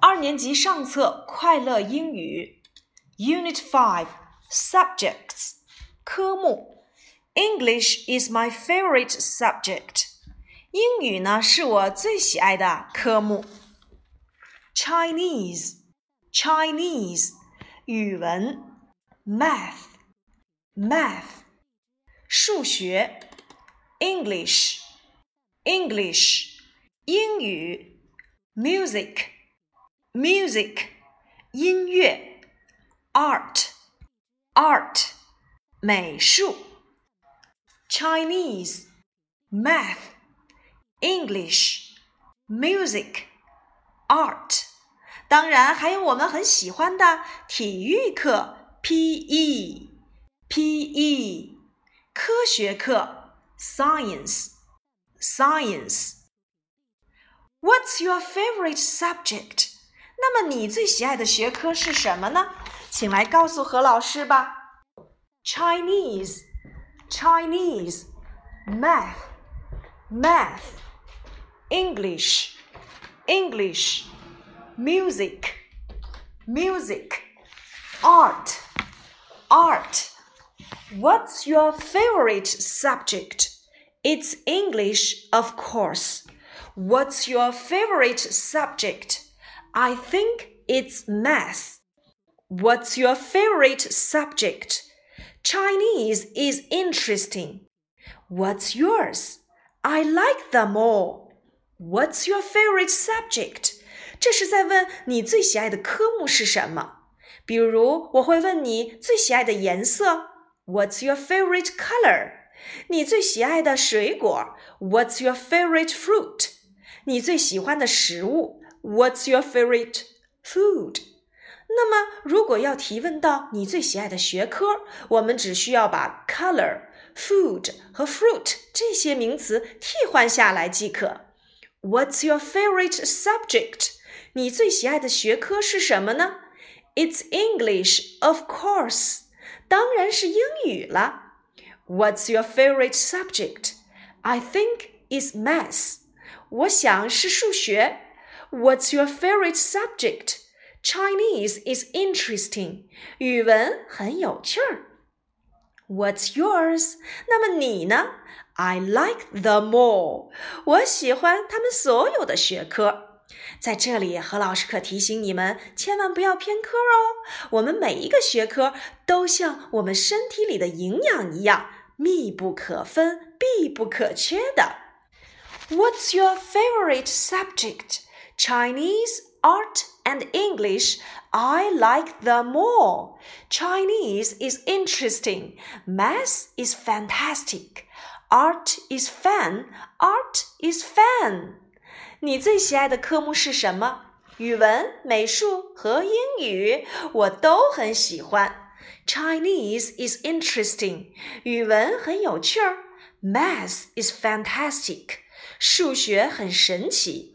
二年级上册快乐英语，Unit Five Subjects 科目，English is my favorite subject。英语呢是我最喜爱的科目。Chinese Chinese 语文，Math Math 数学，English English 英语，Music。 music 音乐，art art 美术，Chinese math English music art，当然还有我们很喜欢的体育课，PE PE 科学课，science science。What's your favorite subject? 那么你最喜爱的学科是什么呢？请来告诉何老师吧。Chinese, Chinese, Math, Math, English, English, Music, Music, Art, Art. What's your favorite subject? It's English, of course. What's your favorite subject? I think it's math. What's your favorite subject? Chinese is interesting. What's yours? I like them all. What's your favorite subject? 这是在问你最喜爱的科目是什么。比如，我会问你最喜爱的颜色，What's your favorite color？你最喜爱的水果，What's your favorite fruit？你最喜欢的食物 What's your favorite food？那么，如果要提问到你最喜爱的学科，我们只需要把 color、food 和 fruit 这些名词替换下来即可。What's your favorite subject？你最喜爱的学科是什么呢？It's English, of course。当然是英语了。What's your favorite subject? I think is math. 我想是数学。 What's your favorite subject? Chinese is interesting. 语文很有趣儿。What's yours? 那么你呢？I like them all. 我喜欢他们所有的学科。在这里，何老师可提醒你们，千万不要偏科哦。我们每一个学科都像我们身体里的营养一样，密不可分、必不可缺的。What's your favorite subject? Chinese, art, and English, I like them all. Chinese is interesting. Math is fantastic. Art is fun. Art is fun. 你最喜爱的科目是什么？语文、美术和英语我都很喜欢。Chinese is interesting. 语文很有趣儿。Math is fantastic. 数学很神奇。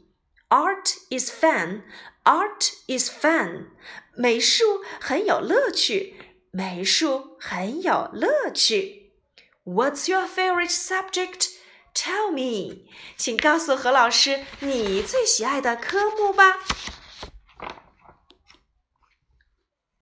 Art is fun. Art is fun. 美术很有乐趣。美术很有乐趣。What's your favorite subject? Tell me. 请告诉何老师你最喜爱的科目吧。